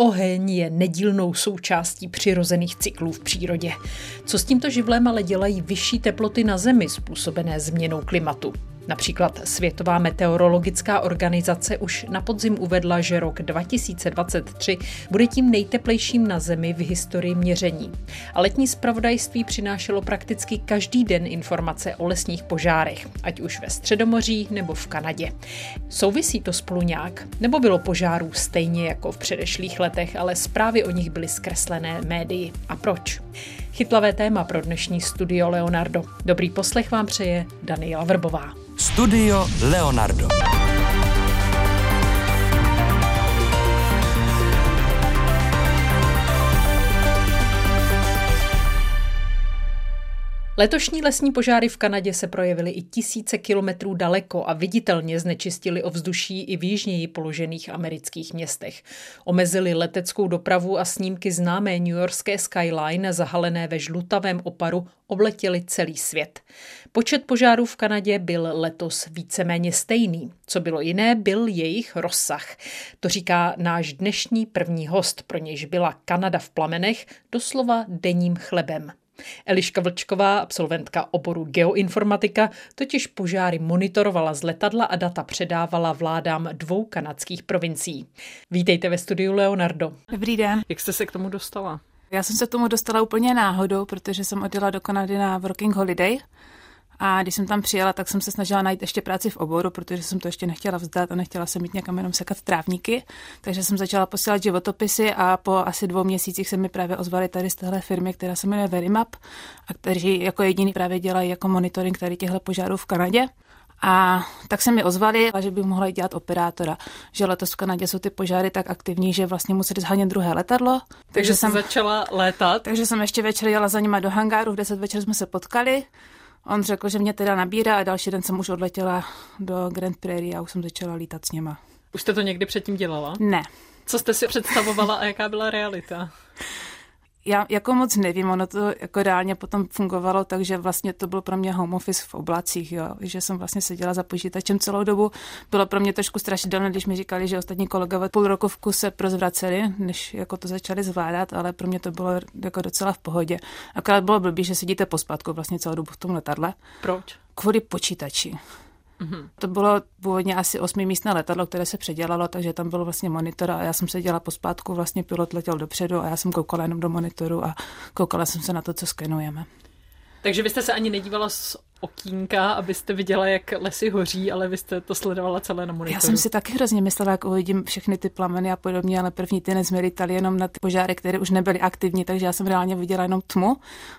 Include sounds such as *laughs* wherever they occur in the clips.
Oheň je nedílnou součástí přirozených cyklů v přírodě. Co s tímto živlem ale dělají vyšší teploty na Zemi způsobené změnou klimatu? Například Světová meteorologická organizace už na podzim uvedla, že rok 2023 bude tím nejteplejším na Zemi v historii měření. A letní zpravodajství přinášelo prakticky každý den informace o lesních požárech, ať už ve Středomoří nebo v Kanadě. Souvisí to spolu nějak? Nebo bylo požárů stejně jako v předešlých letech, ale zprávy o nich byly zkreslené médii? A proč? Chytlavé téma pro dnešní studio Leonardo. Dobrý poslech vám přeje Daniela Vrbová. Studio Leonardo. Letošní lesní požáry v Kanadě se projevily i tisíce kilometrů daleko a viditelně znečistili ovzduší i v jižněji položených amerických městech. Omezili leteckou dopravu a snímky známé newyorské skyline zahalené ve žlutavém oparu obletěli celý svět. Počet požárů v Kanadě byl letos víceméně stejný. Co bylo jiné, byl jejich rozsah. To říká náš dnešní první host, pro nějž byla Kanada v plamenech, doslova denním chlebem. Eliška Vlčková, absolventka oboru geoinformatika, totiž požáry monitorovala z letadla a data předávala vládám dvou kanadských provincií. Vítejte ve studiu Leonardo. Dobrý den. Jak jste se k tomu dostala? Já jsem se k tomu dostala úplně náhodou, protože jsem odjela do Kanady na working holiday a když jsem tam přijela, tak jsem se snažila najít ještě práci v oboru, protože jsem to ještě nechtěla vzdát a nechtěla jsem mít někam jenom sekat trávníky. Takže jsem začala posílat životopisy a po asi dvou měsících se mi právě ozvali tady z téhle firmy, která se jmenuje Verimap a kteří jako jediný právě dělají jako monitoring tady těchto požárů v Kanadě. A tak se mi ozvali, že bych mohla dělat operátora. Že letos v Kanadě jsou ty požáry tak aktivní, že vlastně museli zhanět druhé letadlo. Takže, takže jsem začala létat? Takže jsem ještě večer jela za nima do hangáru, v 10 večer jsme se potkali. On řekl, že mě teda nabírá a další den jsem už odletěla do Grand Prairie a už jsem začala lítat s něma. Už jste to někdy předtím dělala? Ne. Co jste si představovala a jaká byla realita? Já jako moc nevím, ono to jako reálně potom fungovalo, takže vlastně to bylo pro mě home office v oblacích, jo, že jsem vlastně seděla za počítačem celou dobu. Bylo pro mě trošku strašidelné, když mi říkali, že ostatní kolegové půl roku v kuse prozvraceli, než jako to začali zvládat, ale pro mě to bylo jako docela v pohodě. Akorát bylo blbý, že sedíte pospátku vlastně celou dobu v tom letadle. Proč? Kvůli počítači. Mm-hmm. To bylo původně asi osmimístné letadlo, které se předělalo, takže tam byl vlastně monitor a já jsem se dělala pospátku, vlastně pilot letěl dopředu a já jsem koukala jenom do monitoru a koukala jsem se na to, co skenujeme. Takže vy jste se ani nedívala z okýnka, abyste viděla, jak lesy hoří, ale vy jste to sledovala celé na monitoru. Já jsem si taky hrozně myslela, jak uvidím všechny ty plameny a podobně, ale první týden jsme lítali jenom na ty požáry, které už nebyly aktivní, takže já jsem reálně viděla jenom tmu.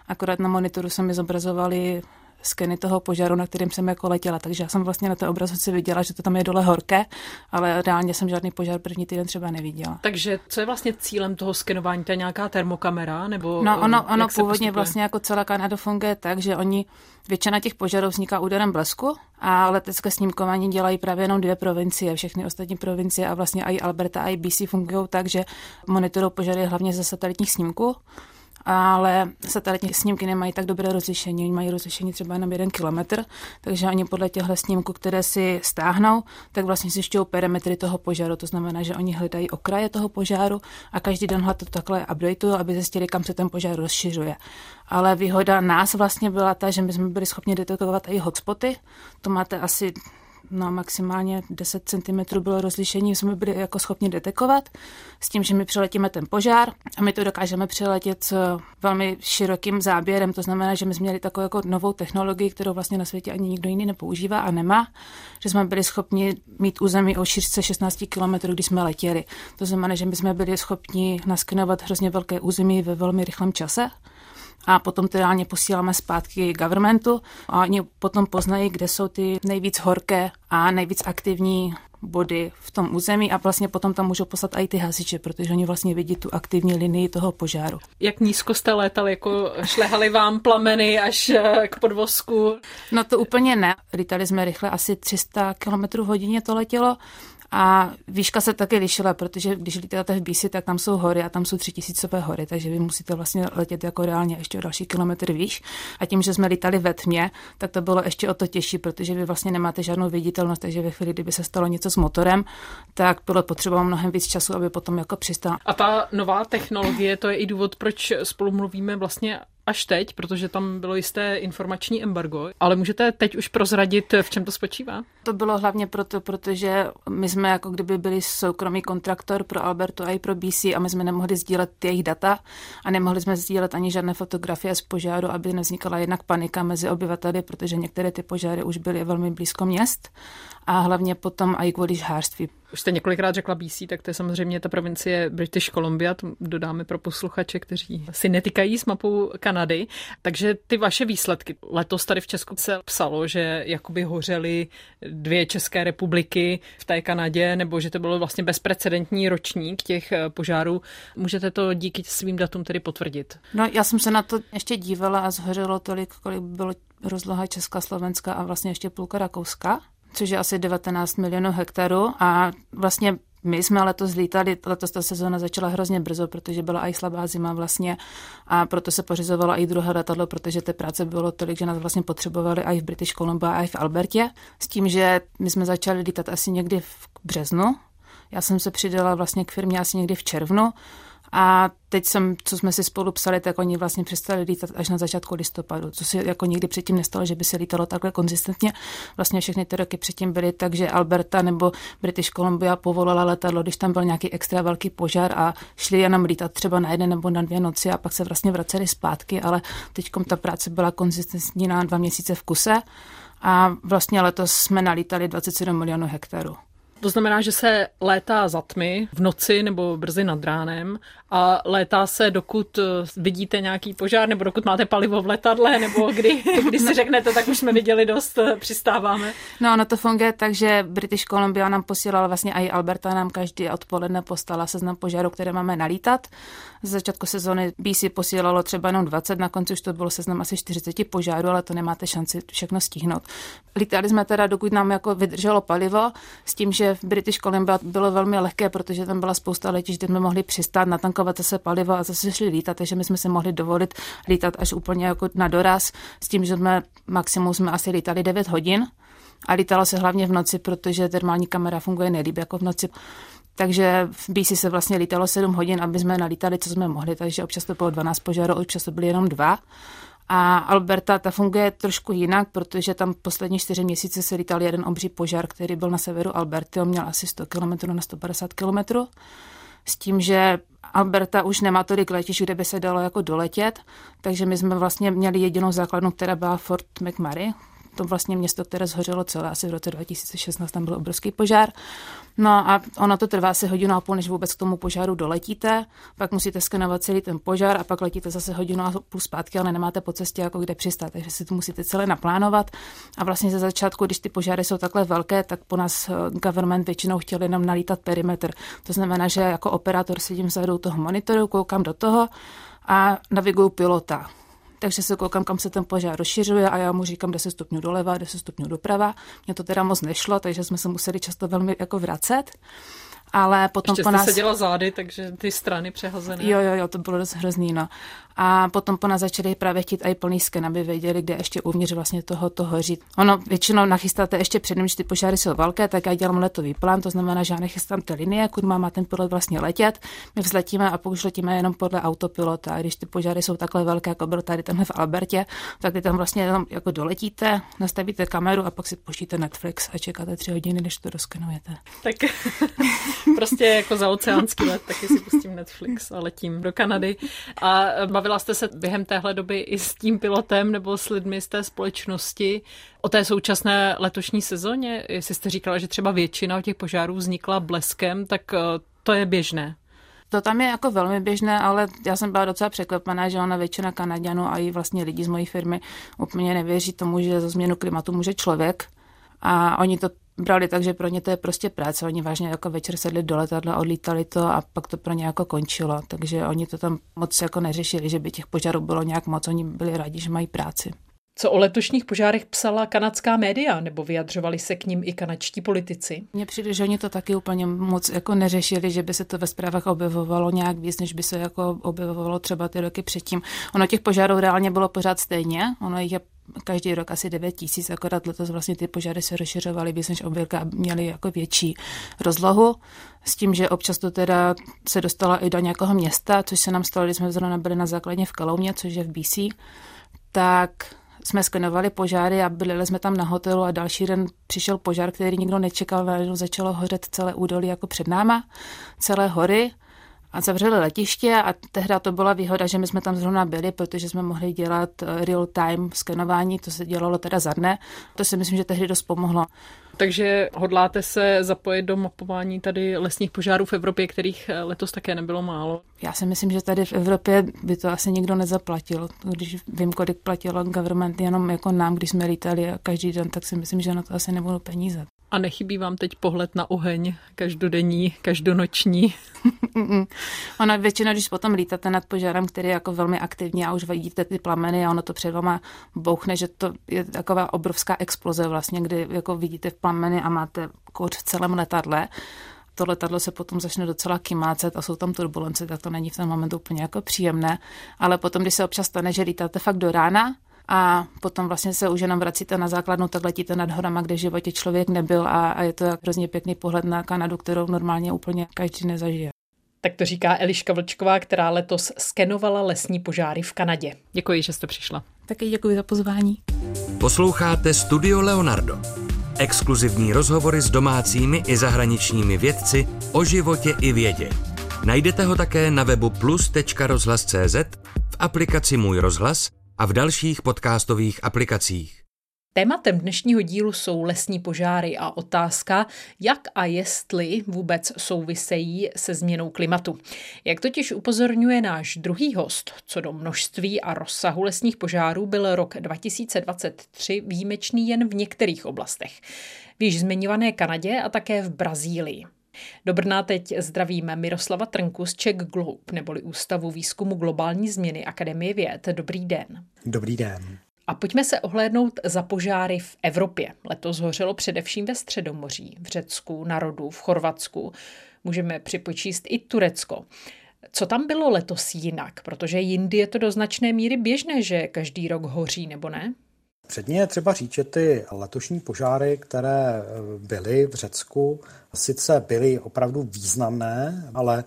Akorát na monitoru se mi zobrazovali skeny toho požáru, na kterým jsem jako letěla. Takže já jsem vlastně na té obrazovce viděla, že to tam je dole horké, ale reálně jsem žádný požár první týden třeba neviděla. Takže co je vlastně cílem toho skenování? To je nějaká termokamera? Nebo no, ono, ono původně postupuje? vlastně jako celá Kanada funguje tak, že oni Většina těch požarů vzniká úderem blesku a letecké snímkování dělají právě jenom dvě provincie. Všechny ostatní provincie a vlastně i Alberta a i BC fungují tak, že monitorují požary hlavně ze satelitních snímků ale satelitní snímky nemají tak dobré rozlišení. Oni mají rozlišení třeba jenom jeden kilometr, takže oni podle těchto snímků, které si stáhnou, tak vlastně zjišťují perimetry toho požáru. To znamená, že oni hledají okraje toho požáru a každý den to takhle updateují, aby zjistili, kam se ten požár rozšiřuje. Ale výhoda nás vlastně byla ta, že my jsme byli schopni detekovat i hotspoty. To máte asi no maximálně 10 cm bylo rozlišení, jsme byli jako schopni detekovat s tím, že my přeletíme ten požár a my to dokážeme přeletět s velmi širokým záběrem, to znamená, že my jsme měli takovou jako novou technologii, kterou vlastně na světě ani nikdo jiný nepoužívá a nemá, že jsme byli schopni mít území o šířce 16 km, když jsme letěli. To znamená, že my jsme byli schopni naskenovat hrozně velké území ve velmi rychlém čase a potom to reálně posíláme zpátky governmentu a oni potom poznají, kde jsou ty nejvíc horké a nejvíc aktivní body v tom území a vlastně potom tam můžou poslat i ty hasiče, protože oni vlastně vidí tu aktivní linii toho požáru. Jak nízko jste létal, jako šlehali vám plameny až eh, k podvozku? No to úplně ne. Lítali jsme rychle, asi 300 km hodině to letělo A výška se taky lišila, protože když lítáte v BC, tak tam jsou hory a tam jsou tři tisícové hory, takže vy musíte vlastně letět jako reálně ještě o další kilometr výš. A tím, že jsme lítali ve tmě, tak to bylo ještě o to těžší, protože vy vlastně nemáte žádnou viditelnost, takže ve chvíli, kdyby se stalo něco s motorem, tak bylo potřeba mnohem víc času, aby potom jako přistál. A ta nová technologie, to je i důvod, proč spolu mluvíme vlastně až teď, protože tam bylo jisté informační embargo, ale můžete teď už prozradit, v čem to spočívá? To bylo hlavně proto, protože my jsme jako kdyby byli soukromý kontraktor pro Albertu a i pro BC a my jsme nemohli sdílet jejich data a nemohli jsme sdílet ani žádné fotografie z požáru, aby nevznikala jednak panika mezi obyvateli, protože některé ty požáry už byly velmi blízko měst a hlavně potom i kvůli žhářství. Už jste několikrát řekla BC, tak to je samozřejmě ta provincie British Columbia, to dodáme pro posluchače, kteří si netýkají s mapou Kanady. Takže ty vaše výsledky. Letos tady v Česku se psalo, že jakoby hořely dvě České republiky v té Kanadě, nebo že to bylo vlastně bezprecedentní ročník těch eh, požárů. Můžete to díky svým datům tedy potvrdit? No, já jsem se na to ještě dívala a zhořelo tolik, kolik bylo rozloha Česka, Slovenska a vlastně ještě půlka Rakouska což je asi 19 milionů hektarů a vlastně my jsme letos lítali, letos ta sezóna začala hrozně brzo, protože byla i slabá zima vlastně a proto se pořizovalo i druhé letadlo, protože té práce bylo tolik, že nás vlastně potřebovali i v British Columbia, i v Albertě. S tím, že my jsme začali lítat asi někdy v březnu. Já jsem se přidala vlastně k firmě asi někdy v červnu a teď jsem, co jsme si spolu psali, tak oni vlastně přestali lítat až na začátku listopadu, co se jako nikdy předtím nestalo, že by se lítalo takhle konzistentně. Vlastně všechny ty roky předtím byly tak, že Alberta nebo British Columbia povolala letadlo, když tam byl nějaký extra velký požár a šli jenom lítat třeba na jeden nebo na dvě noci a pak se vlastně vraceli zpátky, ale teď ta práce byla konzistentní na dva měsíce v kuse a vlastně letos jsme nalítali 27 milionů hektarů. To znamená, že se létá za tmy v noci nebo brzy nad ránem a létá se, dokud eh, vidíte nějaký požár, nebo dokud máte palivo v letadle, nebo kdy, *laughs* kdy si řeknete, tak už jsme viděli dost, eh, přistáváme. No, ono to funguje tak, že British Columbia nám posílala vlastně i Alberta nám každý odpoledne postala seznam požáru, které máme nalítat. Z začátku sezóny BC posílalo třeba jenom 20, na konci už to bylo seznam asi 40 požárů, ale to nemáte šanci všechno stihnout. Lítali jsme teda, dokud nám jako vydrželo palivo, s tím, že v British Columbia bylo velmi lehké, protože tam byla spousta letišť, kde jsme mohli přistát, natankovat zase palivo a zase šli lítat, takže my jsme si mohli dovolit lítat až úplně jako na doraz, s tím, že jsme maximum jsme asi lítali 9 hodin a lítalo se hlavně v noci, protože termální kamera funguje nejlíp jako v noci. Takže v BC se vlastně lítalo 7 hodin, aby jsme nalítali, co jsme mohli, takže občas to bylo 12 požárů, občas to byly jenom dva. A Alberta ta funguje trošku jinak, protože tam poslední čtyři měsíce se lítal jeden obří požár, který byl na severu Alberty, on měl asi 100 km na 150 km. S tím, že Alberta už nemá tolik letišť, kde by se dalo jako doletět, takže my jsme vlastně měli jedinou základnu, která byla Fort McMurray, to vlastně město, které zhořelo celé, asi v roce 2016 tam byl obrovský požár. No a ono to trvá asi hodinu a půl, než vůbec k tomu požáru doletíte, pak musíte skenovat celý ten požár a pak letíte zase hodinu a půl zpátky, ale nemáte po cestě jako kde přistát, takže si to musíte celé naplánovat. A vlastně ze začátku, když ty požáry jsou takhle velké, tak po nás eh, government většinou chtěl jenom nalítat perimetr. To znamená, že jako operátor sedím vzadu toho monitoru, koukám do toho a naviguju pilota takže se koukám, kam se ten požár rozšiřuje a já mu říkám 10 stupňů doleva, 10 stupňů doprava. Mně to teda moc nešlo, takže jsme se museli často velmi jako vracet ale potom Ještě po nás... seděla zády, takže ty strany přehozené. Jo, jo, jo, to bylo dost hrozný, no. A potom po nás začali právě chtít i plný sken, aby věděli, kde ještě uvnitř vlastně toho to hoří. Ono většinou nachystáte ještě předem, když ty požáry jsou velké, tak já dělám letový plán, to znamená, že já nechystám ty linie, kud má ten pilot vlastně letět. My vzletíme a pokud letíme jenom podle autopilota. A když ty požáry jsou takhle velké, jako bylo tady tenhle v Albertě, tak vy tam vlastně jenom jako doletíte, nastavíte kameru a pak si poštíte Netflix a čekáte tři hodiny, než to doskenujete. Tak *laughs* *laughs* prostě jako za oceánský let, taky si pustím Netflix a letím do Kanady. A bavila jste se během téhle doby i s tím pilotem nebo s lidmi z té společnosti o té současné letošní sezóně? Jestli jste říkala, že třeba většina těch požárů vznikla bleskem, tak eh, to je běžné. To tam je jako velmi běžné, ale já jsem byla docela překvapená, že ona většina Kanaděnů a i vlastně lidi z mojí firmy úplně nevěří tomu, že za změnu klimatu může člověk. A oni to brali tak, že pro ně to je prostě práce. Oni vážně jako večer sedli do letadla, odlítali to a pak to pro ně jako končilo. Takže oni to tam moc jako neřešili, že by těch požarů bylo nějak moc. Oni byli rádi, že mají práci. Co o letošních požárech psala kanadská média, nebo vyjadřovali se k ním i kanačtí politici? Mně přijde, že oni to taky úplně moc jako neřešili, že by se to ve zprávách objevovalo nějak víc, než by se jako objevovalo třeba ty roky předtím. Ono těch požárů reálně bylo pořád stejně, ono jich je každý rok asi 9 tisíc, akorát letos vlastně ty požáry se rozšiřovaly víc než obvykle a měly jako větší rozlohu. S tím, že občas to teda se dostala i do nějakého města, což se nám stalo, když jsme zrovna byli na základně v Kaloumě, což je v BC, tak jsme skenovali požáry a byli jsme tam na hotelu a další den přišel požár, který nikdo nečekal, najednou začalo hořet celé údolí jako před náma, celé hory a zavřeli letiště a tehdy to byla výhoda, že my jsme tam zrovna byli, protože jsme mohli dělat eh, real-time skenování, to se dělalo teda za dne. To si myslím, že tehdy dost pomohlo. Takže hodláte se zapojit do mapování tady lesních požárů v Evropě, kterých eh, letos také nebylo málo? Já si myslím, že tady v Evropě by to asi nikdo nezaplatil. Když vím, kolik platilo government jenom jako nám, když jsme lítali každý den, tak si myslím, že na to asi nebudou peníze. A nechybí vám teď pohled na oheň každodenní, každonoční? ono většinou, když potom lítáte nad požárem, který je jako velmi aktivní a už vidíte ty plameny a ono to před vama bouchne, že to je taková obrovská exploze vlastně, kdy jako vidíte plameny a máte kouř v celém letadle to letadlo se potom začne docela kymácet a jsou tam turbulence, tak to není v ten moment úplně jako příjemné. Ale potom, když se občas stane, že lítáte fakt do rána, a potom vlastně se už jenom vracíte na základnu, tak letíte nad horama, kde v životě člověk nebyl a, a je to hrozně pěkný pohled na Kanadu, kterou normálně úplně každý nezažije. Tak to říká Eliška Vlčková, která letos skenovala lesní požáry v Kanadě. Děkuji, že jste přišla. Taky děkuji za pozvání. Posloucháte Studio Leonardo. Exkluzivní rozhovory s domácími i zahraničními vědci o životě i vědě. Najdete ho také na webu plus.rozhlas.cz, v aplikaci Můj rozhlas a v dalších podcastových aplikacích. Tématem dnešního dílu jsou lesní požáry a otázka, jak a jestli vůbec souvisejí se změnou klimatu. Jak totiž upozorňuje náš druhý host, co do množství a rozsahu lesních požárů byl rok 2023 výjimečný jen v některých oblastech. V již zmiňované Kanadě a také v Brazílii. Do Brna teď zdravíme Miroslava Trnku z Czech Globe, neboli Ústavu výzkumu globální změny Akademie věd. Dobrý den. Dobrý den. A pojďme se ohlédnout za požáry v Evropě. Letos hořelo především ve Středomoří, v Řecku, na Rodu, v Chorvatsku. Můžeme připočíst i Turecko. Co tam bylo letos jinak? Protože jindy je to do značné míry běžné, že každý rok hoří, nebo ne? Předně je třeba říct, že ty letošní požáry, které byly v Řecku, sice byly opravdu významné, ale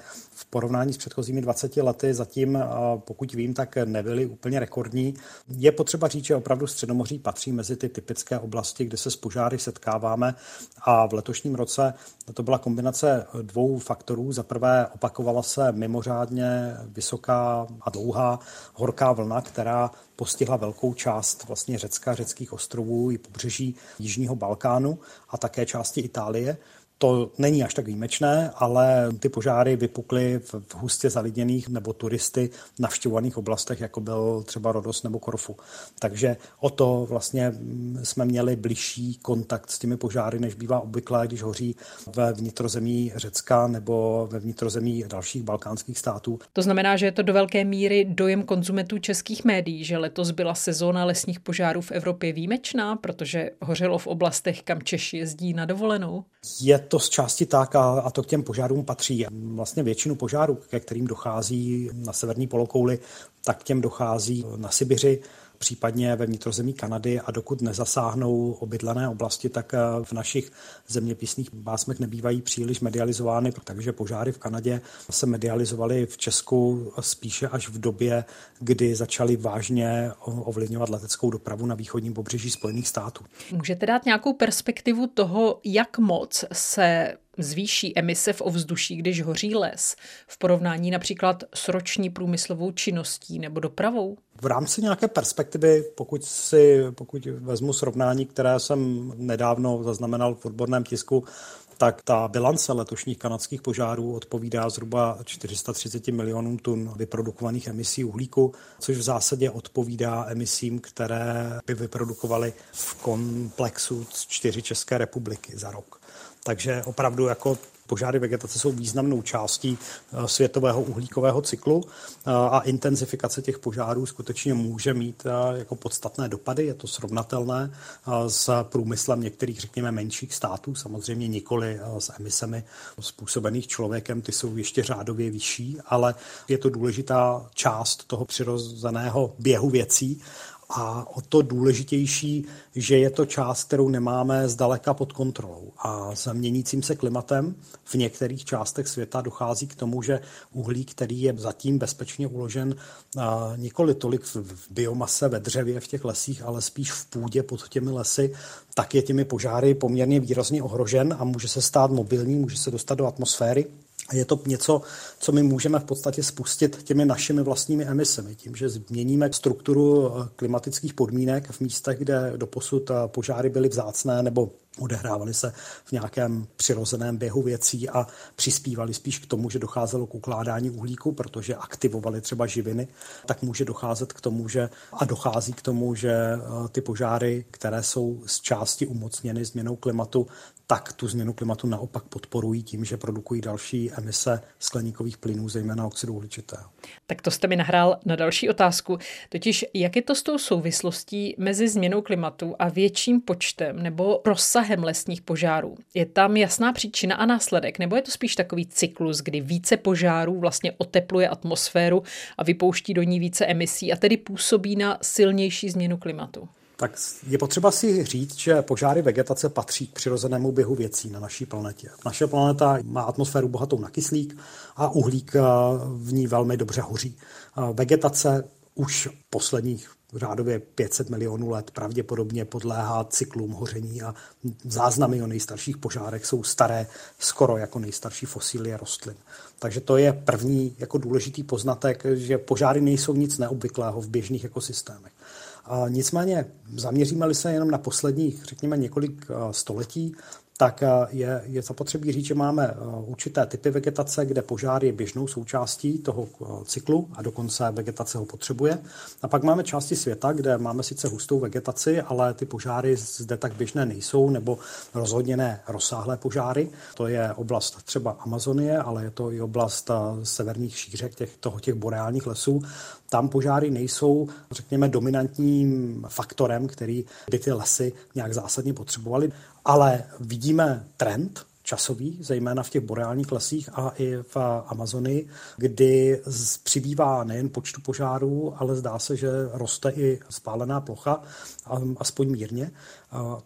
porovnání s předchozími 20 lety zatím, pokud vím, tak nebyly úplně rekordní. Je potřeba říct, že opravdu Středomoří patří mezi ty typické oblasti, kde se s požáry setkáváme a v letošním roce to byla kombinace dvou faktorů. Za prvé opakovala se mimořádně vysoká a dlouhá horká vlna, která postihla velkou část vlastně Řecka, řeckých ostrovů i pobřeží Jižního Balkánu a také části Itálie. To není až tak výjimečné, ale ty požáry vypukly v hustě zalidněných nebo turisty navštěvovaných oblastech, jako byl třeba Rodos nebo Korfu. Takže o to vlastně jsme měli bližší kontakt s těmi požáry, než bývá obvyklé, když hoří ve vnitrozemí Řecka nebo ve vnitrozemí dalších balkánských států. To znamená, že je to do velké míry dojem konzumentů českých médií, že letos byla sezóna lesních požárů v Evropě výjimečná, protože hořelo v oblastech, kam Češi jezdí na dovolenou? Je to z části tak a, a to k těm požárům patří. Vlastně většinu požárů, ke kterým dochází na severní polokouli, tak k těm dochází na Sibiři, případně ve vnitrozemí Kanady a dokud nezasáhnou obydlené oblasti, tak eh, v našich zeměpisných pásmech nebývají příliš medializovány, takže požáry v Kanadě se medializovaly v Česku spíše až v době, kdy začaly vážně ovlivňovat leteckou dopravu na východním pobřeží Spojených států. Můžete dát nějakou perspektivu toho, jak moc se zvýší emise v ovzduší, když hoří les, v porovnání například s roční průmyslovou činností nebo dopravou? V rámci nějaké perspektivy, pokud si, pokud vezmu srovnání, které jsem nedávno zaznamenal v odborném tisku, tak ta bilance letošních kanadských požárů odpovídá zhruba 430 milionům tun vyprodukovaných emisí uhlíku, což v zásadě odpovídá emisím, které by vyprodukovaly v komplexu čtyři České republiky za rok. Takže opravdu jako Požáry vegetace jsou významnou částí eh, světového uhlíkového cyklu eh, a intenzifikace těch požárů skutečně může mít eh, jako podstatné dopady. Je to srovnatelné s průmyslem některých, řekněme, menších států, samozřejmě nikoli s emisemi způsobených člověkem, ty jsou ještě řádově vyšší, ale je to důležitá část toho přirozeného běhu věcí a o to důležitější, že je to část, kterou nemáme zdaleka pod kontrolou. A s měnícím se klimatem v některých částech světa dochází k tomu, že uhlík, který je zatím bezpečně uložen nikoli tolik v biomase, ve dřevě, v těch lesích, ale spíš v půdě pod těmi lesy, tak je těmi požáry poměrně výrazně ohrožen a může se stát mobilní, může se dostat do atmosféry je to něco, co my můžeme v podstatě spustit těmi našimi vlastními emisemi, tím, že změníme strukturu eh, klimatických podmínek v místech, kde doposud eh, požáry byly vzácné nebo odehrávaly se v nějakém přirozeném běhu věcí a přispívali spíš k tomu, že docházelo k ukládání uhlíku, protože aktivovali třeba živiny, tak může docházet k tomu, že a dochází k tomu, že eh, ty požáry, které jsou z části umocněny změnou klimatu, tak tu změnu klimatu naopak podporují tím, že produkují další emise skleníkových plynů, zejména oxidu uhličitého. Tak to jste mi nahrál na další otázku, totiž jak je to s tou souvislostí mezi změnou klimatu a větším počtem nebo rozsahem lesních požárů? Je tam jasná příčina a následek, nebo je to spíš takový cyklus, kdy více požárů vlastně otepluje atmosféru a vypouští do ní více emisí a tedy působí na silnější změnu klimatu? tak je potřeba si říct, že požáry vegetace patří k přirozenému běhu věcí na naší planetě. Naše planeta má atmosféru bohatou na kyslík a uhlík eh, v ní velmi dobře hoří. Eh, vegetace už posledních řádově 500 milionů let pravděpodobně podléhá cyklům hoření a záznamy o nejstarších požárech jsou staré skoro jako nejstarší fosílie rostlin. Takže to je první jako důležitý poznatek, že požáry nejsou nic neobvyklého v běžných ekosystémech. A nicméně zaměříme-li se jenom na posledních, řekněme, několik století, tak je, je zapotřebí říct, že máme určité typy vegetace, kde požár je běžnou součástí toho cyklu a dokonce vegetace ho potřebuje. A pak máme části světa, kde máme sice hustou vegetaci, ale ty požáry zde tak běžné nejsou, nebo rozhodně ne rozsáhlé požáry. To je oblast třeba Amazonie, ale je to i oblast severních šířek těch, toho, těch boreálních lesů. Tam požáry nejsou, řekněme, dominantním faktorem, který by ty lesy nějak zásadně potřebovaly, ale vidíme trend, časový, zejména v těch boreálních lesích a i v Amazonii, kdy přibývá nejen počtu požárů, ale zdá se, že roste i spálená plocha, aspoň mírně.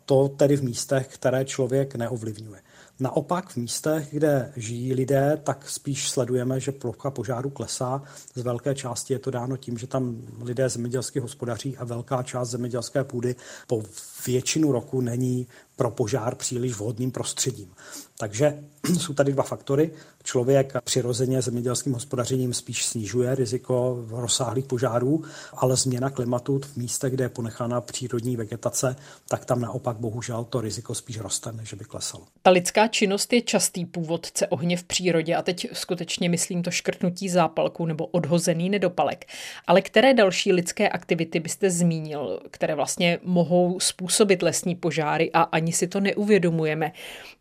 To tedy v místech, které člověk neovlivňuje. Naopak v místech, kde žijí lidé, tak spíš sledujeme, že plocha požáru klesá. Z velké části je to dáno tím, že tam lidé zemědělsky hospodaří a velká část zemědělské půdy po většinu roku není pro požár příliš vhodným prostředím. Takže *clears throat* jsou tady dva faktory. Člověk přirozeně zemědělským hospodařením spíš snižuje riziko rozsáhlých požárů, ale změna klimatu v místech, kde je ponechána přírodní vegetace, tak tam naopak bohužel to riziko spíš roste, než by klesalo. Ta lidská činnost je častý původce ohně v přírodě a teď skutečně myslím to škrtnutí zápalku nebo odhozený nedopalek. Ale které další lidské aktivity byste zmínil, které vlastně mohou způsobit lesní požáry a ani si to neuvědomujeme?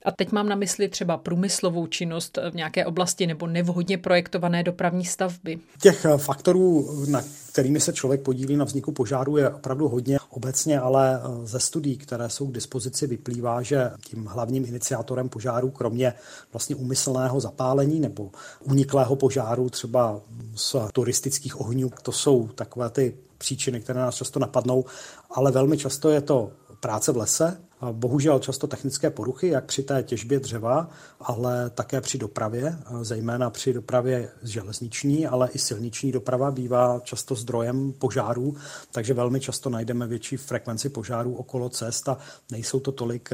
A teď mám na mysli třeba průmyslovou činnost v nějaké oblasti nebo nevhodně projektované dopravní stavby. Těch eh, faktorů, na kterými se člověk podílí na vzniku požáru, je opravdu hodně obecně, ale eh, ze studií, které jsou k dispozici, vyplývá, že tím hlavním iniciátorem požáru, kromě vlastně úmyslného zapálení nebo uniklého požáru třeba z turistických ohňů, to jsou takové ty příčiny, které nás často napadnou, ale velmi často je to práce v lese, bohužel často technické poruchy, jak při té těžbě dřeva, ale také při dopravě, zejména při dopravě železniční, ale i silniční doprava bývá často zdrojem požárů, takže velmi často najdeme větší frekvenci požárů okolo cest a nejsou to tolik,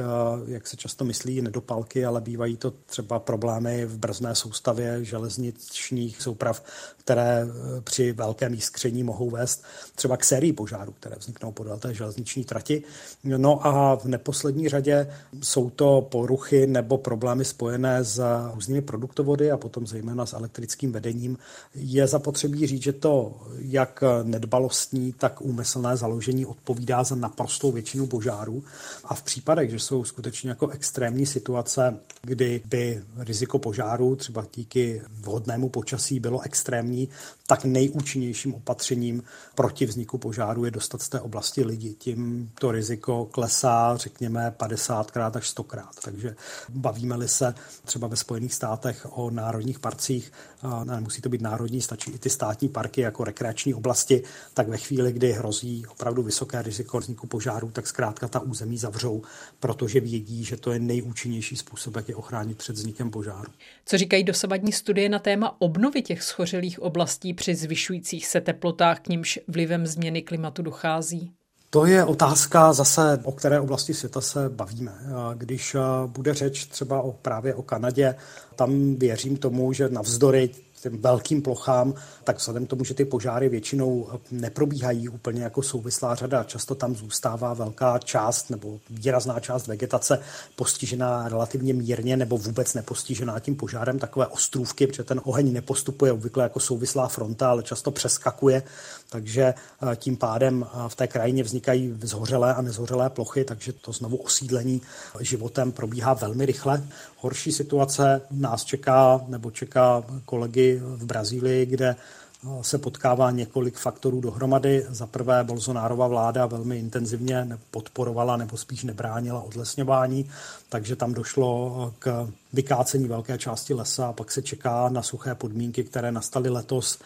jak se často myslí, nedopalky, ale bývají to třeba problémy v brzné soustavě železničních souprav, které při velkém jiskření mohou vést třeba k sérii požárů, které vzniknou podél té železniční trati. No a v neposlední řadě jsou to poruchy nebo problémy spojené s různými produktovody a potom zejména s elektrickým vedením. Je zapotřebí říct, že to jak nedbalostní, tak úmyslné založení odpovídá za naprostou většinu požárů a v případech, že jsou skutečně jako extrémní situace, kdy by riziko požáru třeba díky vhodnému počasí bylo extrémní, tak nejúčinnějším opatřením proti vzniku požáru je dostat z té oblasti lidi. Tím to riziko klesá, řekněme, 50krát až 100krát. Takže bavíme-li se třeba ve Spojených státech o národních parcích, nemusí to být národní, stačí i ty státní parky jako rekreační oblasti, tak ve chvíli, kdy hrozí opravdu vysoké riziko vzniku požáru, tak zkrátka ta území zavřou, protože vědí, že to je nejúčinnější způsob, jak je ochránit před vznikem požáru. Co říkají dosavadní studie na téma obnovy těch schořelých oblastí při zvyšujících se teplotách, k nímž vlivem změny klimatu dochází? To je otázka zase, o které oblasti světa se bavíme. Když bude řeč třeba o, právě o Kanadě, tam věřím tomu, že navzdory těm velkým plochám, tak vzhledem k tomu, že ty požáry většinou neprobíhají úplně jako souvislá řada, často tam zůstává velká část nebo výrazná část vegetace postižená relativně mírně nebo vůbec nepostižená tím požárem, takové ostrůvky, protože ten oheň nepostupuje obvykle jako souvislá fronta, ale často přeskakuje, takže eh, tím pádem eh, v té krajině vznikají zhořelé a nezhořelé plochy, takže to znovu osídlení životem probíhá velmi rychle. Horší situace nás čeká nebo čeká kolegy v Brazílii, kde eh, se potkává několik faktorů dohromady. Za prvé Bolsonárova vláda velmi intenzivně podporovala nebo spíš nebránila odlesňování, takže tam došlo k vykácení velké části lesa a pak se čeká na suché podmínky, které nastaly letos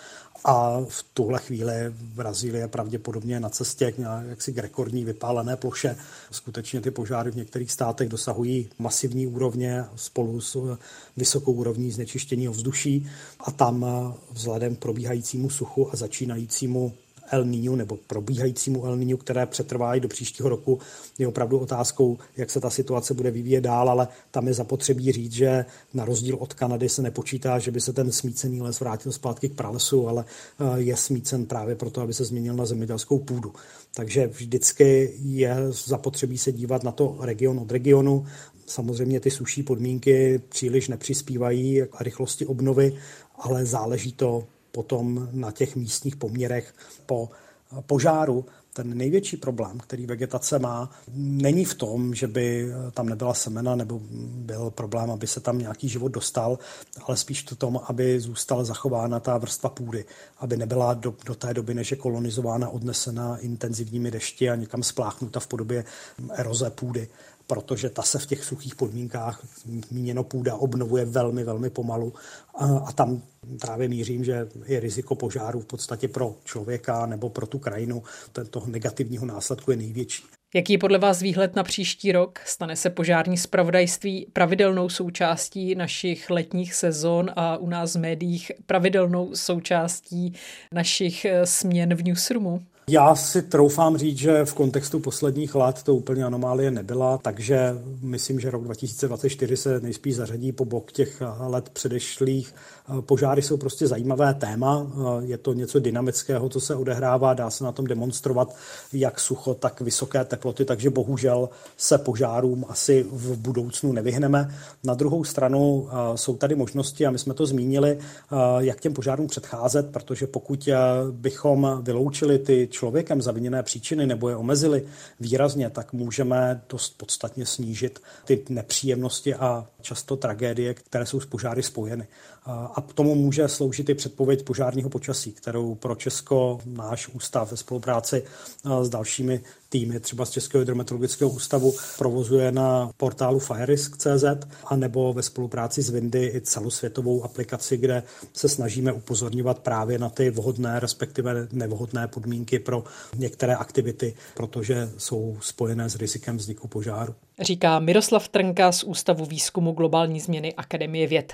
a v tuhle chvíli Brazílie pravděpodobně na cestě k jaksi k rekordní vypálené ploše. Skutečně ty požáry v některých státech dosahují masivní úrovně spolu s vysokou úrovní znečištění ovzduší a tam vzhledem k probíhajícímu suchu a začínajícímu El Niño nebo probíhajícímu El Niño, které přetrvá i do příštího roku, je opravdu otázkou, jak se ta situace bude vyvíjet dál, ale tam je zapotřebí říct, že na rozdíl od Kanady se nepočítá, že by se ten smícený les vrátil zpátky k pralesu, ale eh, je smícen právě proto, aby se změnil na zemědělskou půdu. Takže vždycky je zapotřebí se dívat na to region od regionu. Samozřejmě ty suší podmínky příliš nepřispívají a rychlosti obnovy, ale záleží to potom na těch místních poměrech po požáru. Ten největší problém, který vegetace má, není v tom, že by tam nebyla semena nebo byl problém, aby se tam nějaký život dostal, ale spíš v tom, aby zůstala zachována ta vrstva půdy, aby nebyla do, do té doby, než je kolonizována, odnesena intenzivními dešti a někam spláchnuta v podobě eroze půdy protože ta se v těch suchých podmínkách, míněno půda, obnovuje velmi, velmi pomalu a, a tam právě mířím, že je riziko požáru v podstatě pro člověka nebo pro tu krajinu tento negativního následku je největší. Jaký je podle vás výhled na příští rok? Stane se požární spravodajství pravidelnou součástí našich letních sezon a u nás v médiích pravidelnou součástí našich eh, směn v newsroomu? Já si troufám říct, že v kontextu posledních let to úplně anomálie nebyla, takže myslím, že rok 2024 se nejspíš zařadí po bok těch let předešlých. Požáry jsou prostě zajímavé téma, je to něco dynamického, co se odehrává, dá se na tom demonstrovat jak sucho, tak vysoké teploty, takže bohužel se požárům asi v budoucnu nevyhneme. Na druhou stranu jsou tady možnosti, a my jsme to zmínili, jak těm požárům předcházet, protože pokud bychom vyloučili ty člověkem zaviněné příčiny nebo je omezili výrazně, tak můžeme dost podstatně snížit ty nepříjemnosti a často tragédie, které jsou s požáry spojeny. A k tomu může sloužit i předpověď požárního počasí, kterou pro Česko náš ústav ve spolupráci s dalšími týmy, třeba z Českého hydrometeorologického ústavu, provozuje na portálu firerisk.cz a nebo ve spolupráci s Windy i celosvětovou aplikaci, kde se snažíme upozorňovat právě na ty vhodné, respektive nevhodné podmínky pro některé aktivity, protože jsou spojené s rizikem vzniku požáru. Říká Miroslav Trnka z Ústavu výzkumu globální změny Akademie věd.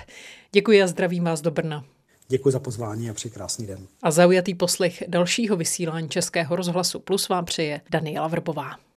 Děkuji a zdravím vás do Brna. Děkuji za pozvání a přeji krásný den. A zaujatý poslech dalšího vysílání Českého rozhlasu Plus vám přeje Daniela Vrbová.